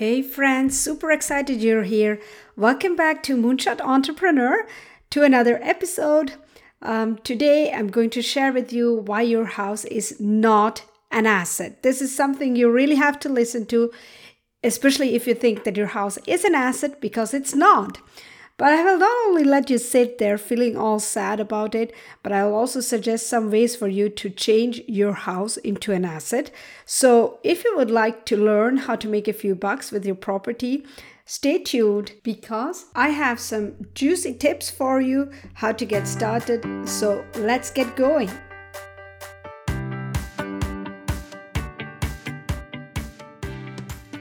Hey, friends, super excited you're here. Welcome back to Moonshot Entrepreneur to another episode. Um, today, I'm going to share with you why your house is not an asset. This is something you really have to listen to, especially if you think that your house is an asset because it's not. But I will not only let you sit there feeling all sad about it, but I will also suggest some ways for you to change your house into an asset. So, if you would like to learn how to make a few bucks with your property, stay tuned because I have some juicy tips for you how to get started. So, let's get going.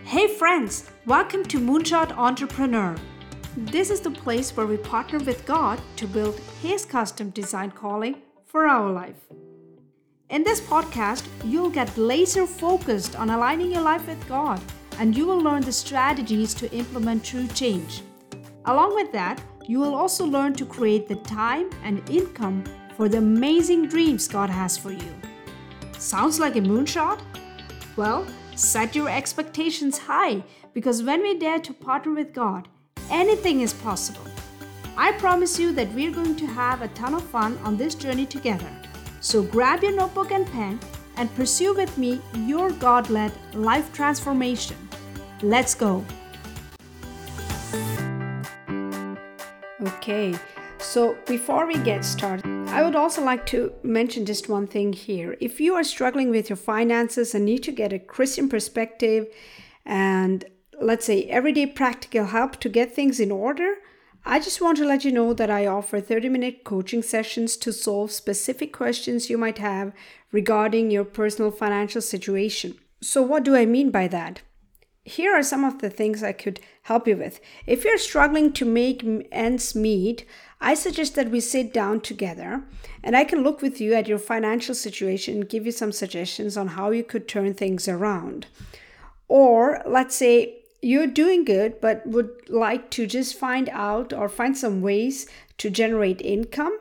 Hey friends, welcome to Moonshot Entrepreneur. This is the place where we partner with God to build His custom design calling for our life. In this podcast, you'll get laser focused on aligning your life with God and you will learn the strategies to implement true change. Along with that, you will also learn to create the time and income for the amazing dreams God has for you. Sounds like a moonshot? Well, set your expectations high because when we dare to partner with God, anything is possible. I promise you that we're going to have a ton of fun on this journey together. So grab your notebook and pen and pursue with me your God led life transformation. Let's go. Okay, so before we get started, I would also like to mention just one thing here. If you are struggling with your finances and need to get a Christian perspective and let's say, everyday practical help to get things in order, I just want to let you know that I offer 30 minute coaching sessions to solve specific questions you might have regarding your personal financial situation. So, what do I mean by that? Here are some of the things I could help you with. If you're struggling to make ends meet, I suggest that we sit down together and I can look with you at your financial situation and give you some suggestions on how you could turn things around. Or let's say you're doing good, but would like to just find out or find some ways to generate income,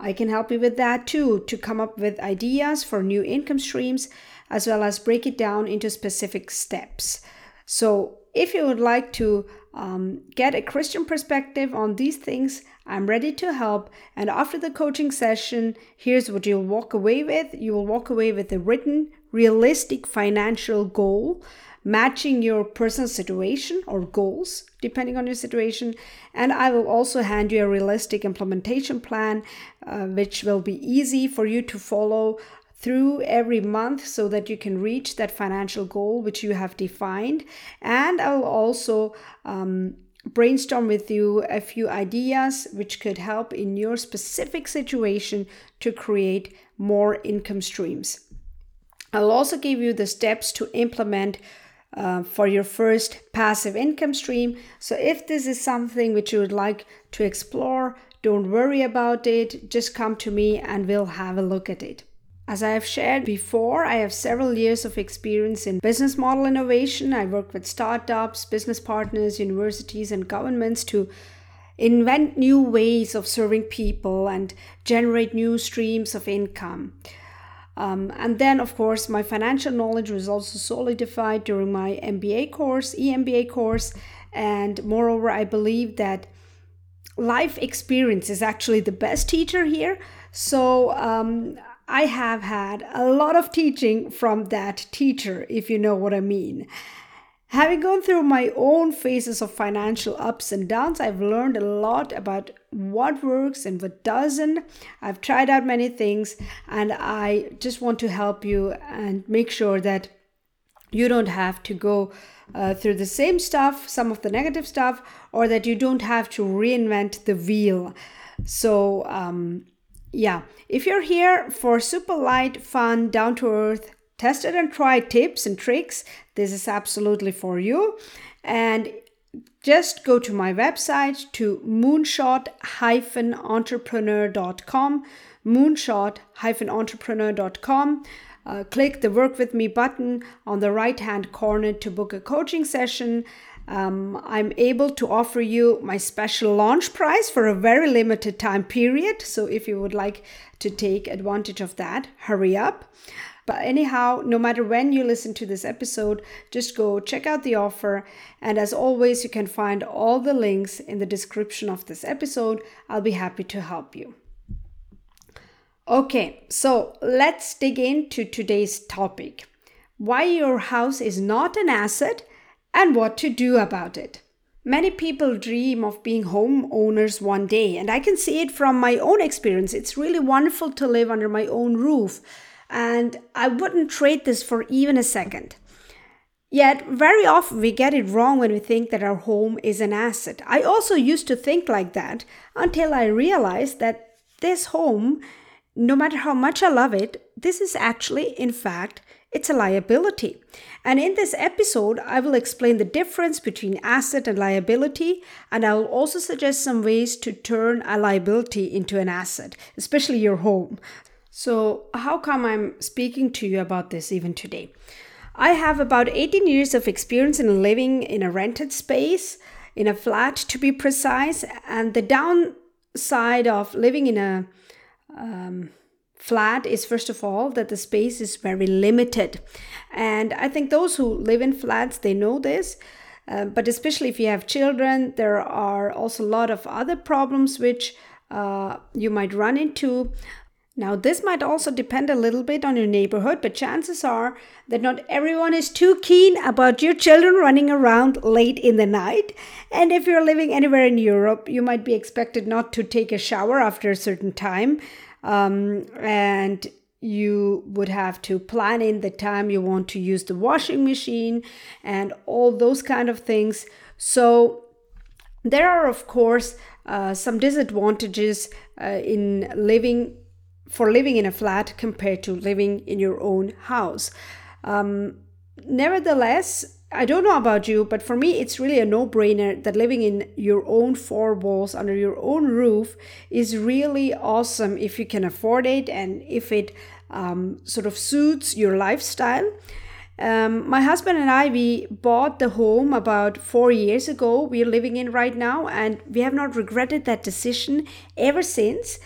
I can help you with that too, to come up with ideas for new income streams, as well as break it down into specific steps. So, if you would like to um, get a Christian perspective on these things, I'm ready to help. And after the coaching session, here's what you'll walk away with you will walk away with a written, realistic financial goal matching your personal situation or goals, depending on your situation. And I will also hand you a realistic implementation plan, uh, which will be easy for you to follow through every month so that you can reach that financial goal which you have defined. And I will also um, brainstorm with you a few ideas which could help in your specific situation to create more income streams. I'll also give you the steps to implement uh, for your first passive income stream. So, if this is something which you would like to explore, don't worry about it. Just come to me and we'll have a look at it. As I have shared before, I have several years of experience in business model innovation. I work with startups, business partners, universities, and governments to invent new ways of serving people and generate new streams of income. Um, and then, of course, my financial knowledge was also solidified during my MBA course, EMBA course. And moreover, I believe that life experience is actually the best teacher here. So um, I have had a lot of teaching from that teacher, if you know what I mean. Having gone through my own phases of financial ups and downs, I've learned a lot about what works and what doesn't. I've tried out many things and I just want to help you and make sure that you don't have to go uh, through the same stuff, some of the negative stuff, or that you don't have to reinvent the wheel. So, um, yeah, if you're here for super light, fun, down to earth, tested and tried tips and tricks, this is absolutely for you. And just go to my website to moonshot-entrepreneur.com, moonshot-entrepreneur.com. Uh, click the work with me button on the right hand corner to book a coaching session. Um, I'm able to offer you my special launch price for a very limited time period. So if you would like to take advantage of that, hurry up. But anyhow, no matter when you listen to this episode, just go check out the offer. And as always, you can find all the links in the description of this episode. I'll be happy to help you. Okay, so let's dig into today's topic why your house is not an asset and what to do about it. Many people dream of being homeowners one day, and I can see it from my own experience. It's really wonderful to live under my own roof, and I wouldn't trade this for even a second. Yet, very often we get it wrong when we think that our home is an asset. I also used to think like that until I realized that this home, no matter how much I love it, this is actually, in fact, it's a liability. And in this episode, I will explain the difference between asset and liability, and I will also suggest some ways to turn a liability into an asset, especially your home. So, how come I'm speaking to you about this even today? I have about 18 years of experience in living in a rented space, in a flat to be precise, and the downside of living in a um, flat is first of all that the space is very limited and i think those who live in flats they know this uh, but especially if you have children there are also a lot of other problems which uh, you might run into now this might also depend a little bit on your neighborhood but chances are that not everyone is too keen about your children running around late in the night. And if you're living anywhere in europe you might be expected not to take a shower after a certain time. Um, and you would have to plan in the time you want to use the washing machine and all those kind of things. So there are of course uh, some disadvantages uh, in living for living in a flat compared to living in your own house um, nevertheless I don't know about you, but for me, it's really a no brainer that living in your own four walls under your own roof is really awesome if you can afford it and if it um, sort of suits your lifestyle. Um, my husband and I, we bought the home about four years ago. We're living in right now, and we have not regretted that decision ever since.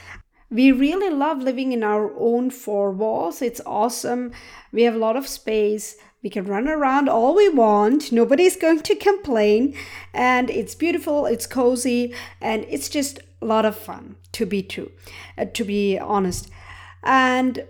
We really love living in our own four walls. It's awesome. We have a lot of space. We can run around all we want. Nobody's going to complain. And it's beautiful, it's cozy, and it's just a lot of fun, to be true, uh, to be honest. And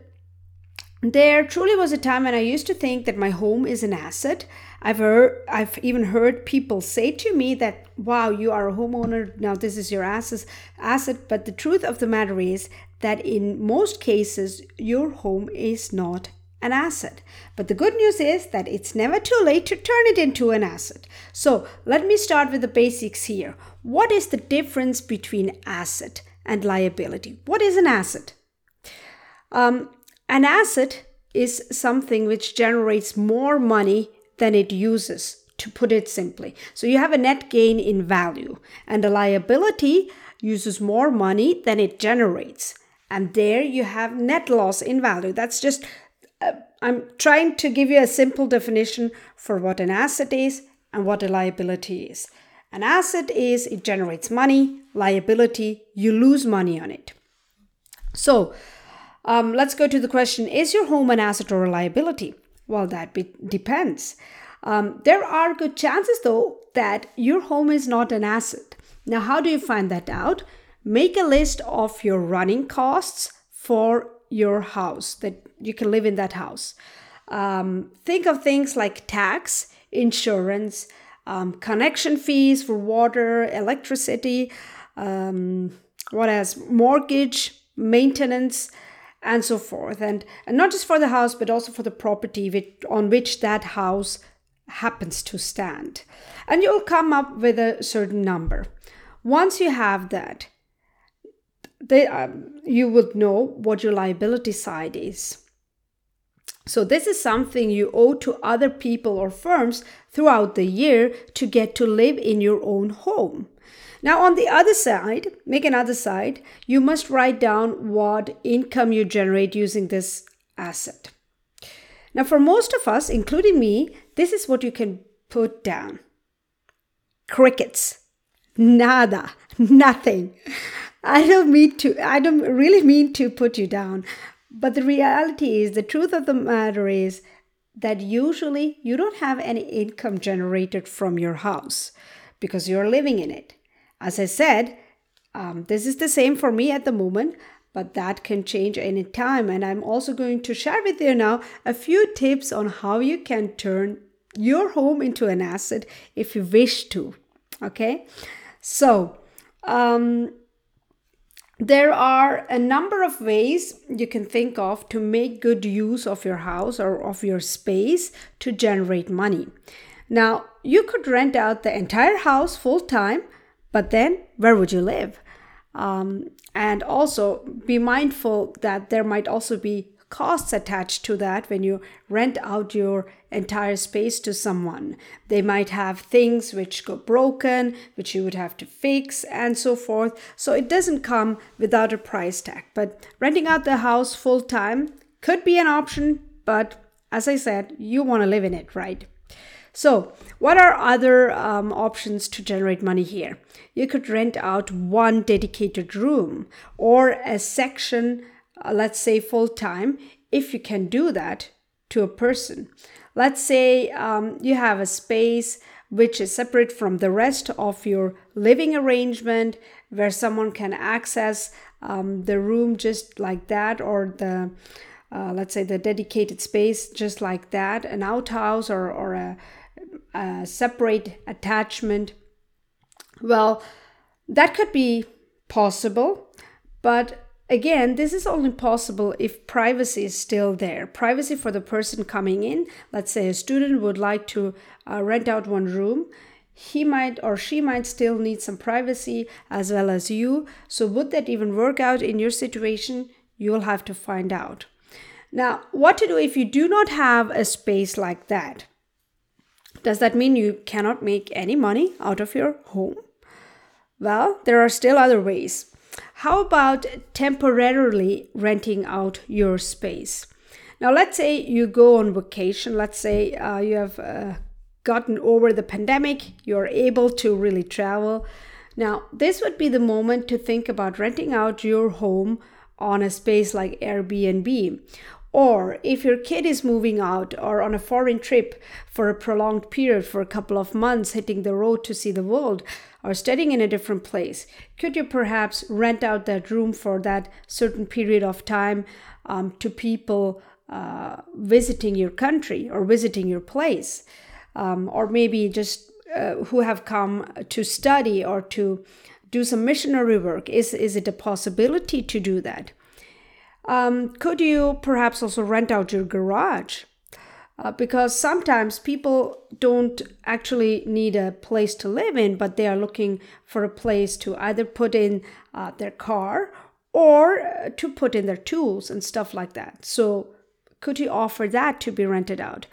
there truly was a time when I used to think that my home is an asset. I've heard, I've even heard people say to me that, "Wow, you are a homeowner now. This is your asset." Asset, but the truth of the matter is that in most cases, your home is not an asset. But the good news is that it's never too late to turn it into an asset. So let me start with the basics here. What is the difference between asset and liability? What is an asset? Um, an asset is something which generates more money than it uses, to put it simply. So you have a net gain in value, and a liability uses more money than it generates. And there you have net loss in value. That's just uh, I'm trying to give you a simple definition for what an asset is and what a liability is. An asset is it generates money, liability, you lose money on it. So um, let's go to the question Is your home an asset or a liability? Well, that be- depends. Um, there are good chances, though, that your home is not an asset. Now, how do you find that out? Make a list of your running costs for your house that you can live in that house. Um, think of things like tax, insurance, um, connection fees for water, electricity, um, what else, mortgage, maintenance, and so forth. And, and not just for the house, but also for the property on which that house happens to stand. And you'll come up with a certain number. Once you have that, they, um, you would know what your liability side is. So, this is something you owe to other people or firms throughout the year to get to live in your own home. Now, on the other side, make another side, you must write down what income you generate using this asset. Now, for most of us, including me, this is what you can put down crickets, nada, nothing. I don't mean to, I don't really mean to put you down, But the reality is, the truth of the matter is that usually you don't have any income generated from your house because you're living in it. As I said, um, this is the same for me at the moment, but that can change any time. And I'm also going to share with you now a few tips on how you can turn your home into an asset if you wish to. Okay, so um, there are a number of ways you can think of to make good use of your house or of your space to generate money. Now, you could rent out the entire house full time, but then where would you live? Um, and also be mindful that there might also be costs attached to that when you rent out your entire space to someone. They might have things which go broken, which you would have to fix, and so forth. So it doesn't come without a price tag. But renting out the house full time could be an option, but as I said, you want to live in it, right? So, what are other um, options to generate money here? You could rent out one dedicated room or a section uh, let's say full time, if you can do that to a person. Let's say um, you have a space which is separate from the rest of your living arrangement where someone can access um, the room just like that or the uh, let's say the dedicated space just like that an outhouse or, or a, a separate attachment well that could be possible but Again, this is only possible if privacy is still there. Privacy for the person coming in. Let's say a student would like to uh, rent out one room. He might or she might still need some privacy as well as you. So, would that even work out in your situation? You'll have to find out. Now, what to do if you do not have a space like that? Does that mean you cannot make any money out of your home? Well, there are still other ways. How about temporarily renting out your space? Now, let's say you go on vacation. Let's say uh, you have uh, gotten over the pandemic, you're able to really travel. Now, this would be the moment to think about renting out your home on a space like Airbnb. Or if your kid is moving out or on a foreign trip for a prolonged period for a couple of months, hitting the road to see the world, or studying in a different place, could you perhaps rent out that room for that certain period of time um, to people uh, visiting your country or visiting your place? Um, or maybe just uh, who have come to study or to do some missionary work? Is, is it a possibility to do that? Um, could you perhaps also rent out your garage? Uh, because sometimes people don't actually need a place to live in, but they are looking for a place to either put in uh, their car or uh, to put in their tools and stuff like that. So, could you offer that to be rented out?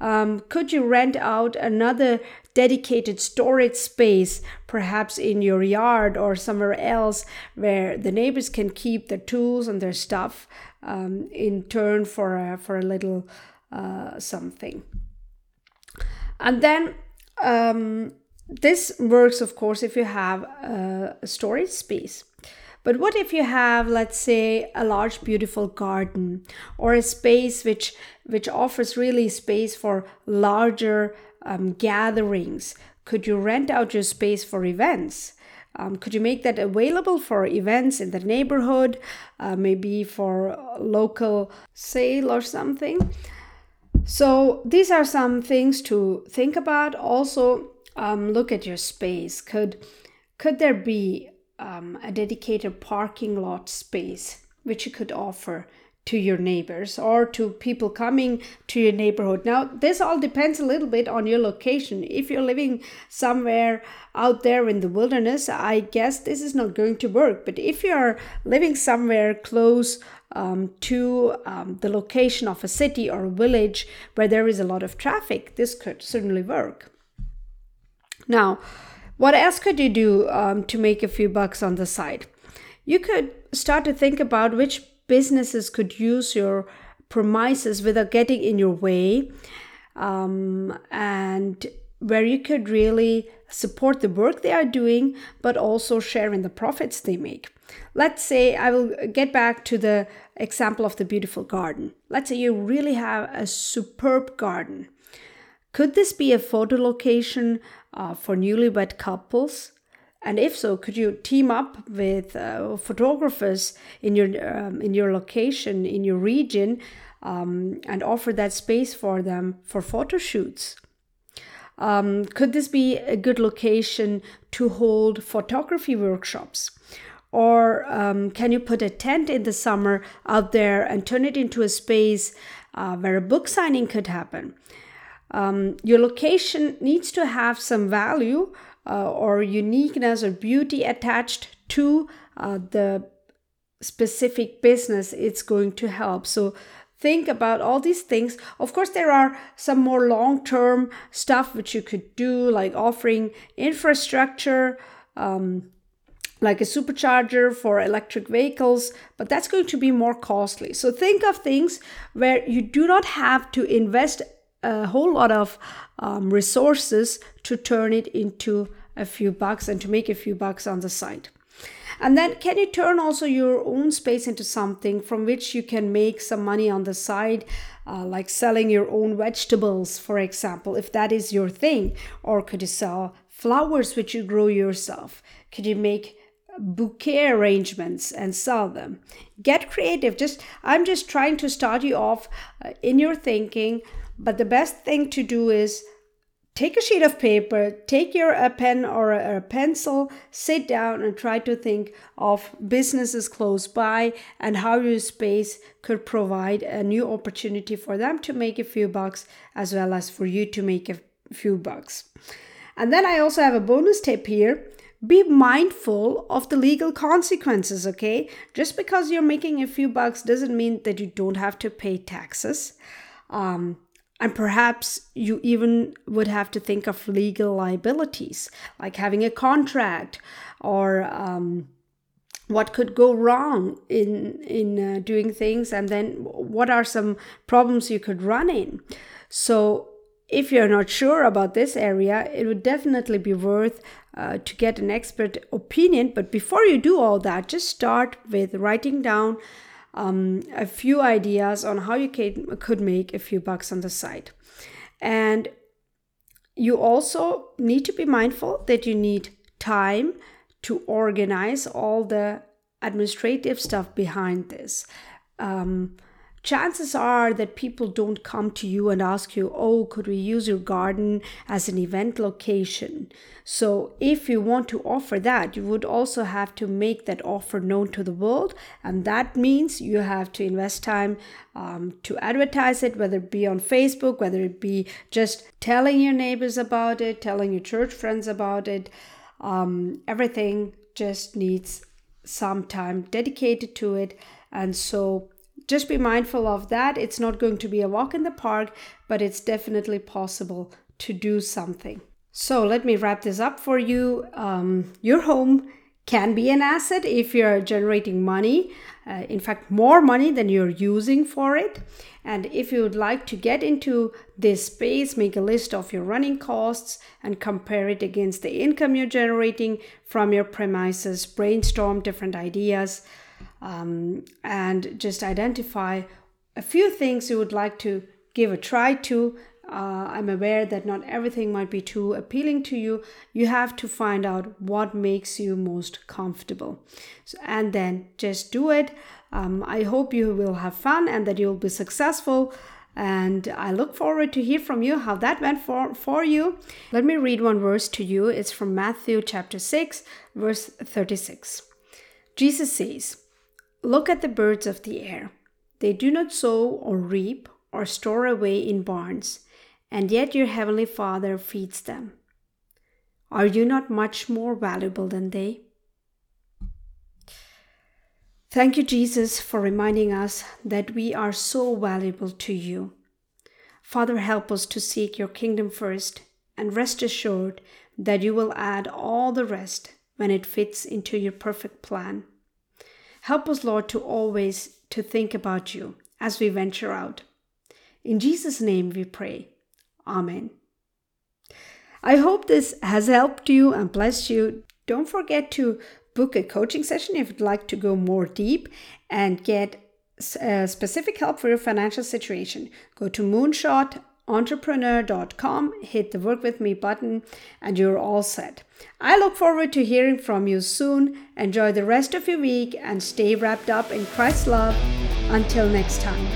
Um, could you rent out another dedicated storage space, perhaps in your yard or somewhere else, where the neighbors can keep their tools and their stuff um, in turn for a, for a little uh, something. And then um, this works, of course, if you have a storage space. But what if you have, let's say, a large, beautiful garden or a space which which offers really space for larger um, gatherings? Could you rent out your space for events? Um, could you make that available for events in the neighborhood, uh, maybe for local sale or something? So these are some things to think about. Also, um, look at your space. Could could there be um, a dedicated parking lot space which you could offer to your neighbors or to people coming to your neighborhood. Now, this all depends a little bit on your location. If you're living somewhere out there in the wilderness, I guess this is not going to work. But if you're living somewhere close um, to um, the location of a city or a village where there is a lot of traffic, this could certainly work. Now, what else could you do um, to make a few bucks on the side? You could start to think about which businesses could use your premises without getting in your way. Um, and where you could really support the work they are doing, but also share in the profits they make. Let's say I will get back to the example of the beautiful garden. Let's say you really have a superb garden. Could this be a photo location uh, for newlywed couples? And if so, could you team up with uh, photographers in your um, in your location in your region um, and offer that space for them for photo shoots? Um, could this be a good location to hold photography workshops? Or um, can you put a tent in the summer out there and turn it into a space uh, where a book signing could happen? Um, your location needs to have some value uh, or uniqueness or beauty attached to uh, the specific business it's going to help. So think about all these things. Of course, there are some more long term stuff which you could do, like offering infrastructure. Um, like a supercharger for electric vehicles, but that's going to be more costly. So think of things where you do not have to invest a whole lot of um, resources to turn it into a few bucks and to make a few bucks on the side. And then can you turn also your own space into something from which you can make some money on the side, uh, like selling your own vegetables, for example, if that is your thing? Or could you sell flowers which you grow yourself? Could you make bouquet arrangements and sell them? Get creative. Just I'm just trying to start you off uh, in your thinking, but the best thing to do is take a sheet of paper, take your a pen or a, a, pencil, sit down and try to think of businesses close by and how your space could provide a new opportunity for them to make a few bucks as well as for you to make a few bucks. And then I also have a bonus tip here. Be mindful of the legal consequences, okay? Just because you're making a few bucks doesn't mean that you don't have to pay taxes. Um, and perhaps you even would have to think of legal liabilities, like having a contract or um, what could go wrong in in uh, doing things, and then what are some problems you could run in. So, if you're not sure about this area, it would definitely be worth uh, to get an expert opinion. But before you do all that, just start with writing down um, a few ideas on how you can, could make a few bucks on the side. And you also need to be mindful that you need time to organize all the administrative stuff behind this. Um, chances are that people don't come to you and ask you, Oh, could we use your garden as an event location? So, if you want to offer that, you would also have to make that offer known to the world. And that means you have to invest time um, to advertise it, whether it be on Facebook, whether it be just telling your neighbors about it, telling your church friends about it. Um, everything just needs some time dedicated to it. And so, just be mindful of that. It's not going to be a walk in the park, but it's definitely possible to do something. So let me wrap this up for you. Um, your home can be an asset if you're generating money, uh, in fact, more money than you're using for it. And if you would like to get into this space, make a list of your running costs and compare it against the income you're generating from your premises, brainstorm different ideas um, and just identify a few things you would like to give a try to. Uh, I'm aware that not everything might be too appealing to you. You have to find out what makes you most comfortable. So, and then just do it. Um, I hope you will have fun and that you'll be successful. And I look forward to hear from you how that went for, for you. Let me read one verse to you. It's from Matthew chapter 6, verse 36. Jesus says, Look at the birds of the air. They do not sow or reap or store away in barns, and yet your heavenly Father feeds them. Are you not much more valuable than they? Thank you, Jesus, for reminding us that we are so valuable to you. Father, help us to seek your kingdom first and rest assured that you will add all the rest when it fits into your perfect plan. Help us, Lord, to always to think about you as we venture out. In Jesus' name we pray. Amen. I hope this has helped you and blessed you. Don't forget to book a coaching session if you'd like to go more deep and get uh, specific help for your financial situation. Go to moonshotentrepreneur.com, hit the work with me button, and you're all set. I look forward to hearing from you soon. Enjoy the rest of your week and stay wrapped up in Christ's love. Until next time.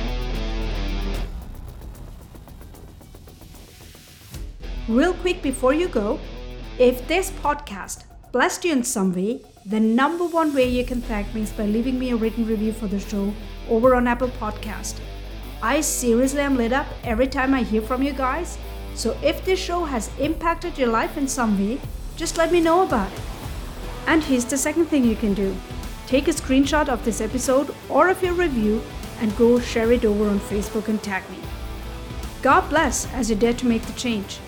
Real quick before you go, if this podcast blessed you in some way, the number one way you can thank me is by leaving me a written review for the show over on Apple Podcast. I seriously am lit up every time I hear from you guys. So if this show has impacted your life in some way, just let me know about it. And here's the second thing you can do. Take a screenshot of this episode or of your review and go share it over on Facebook and tag me. God bless as you dare to make the change.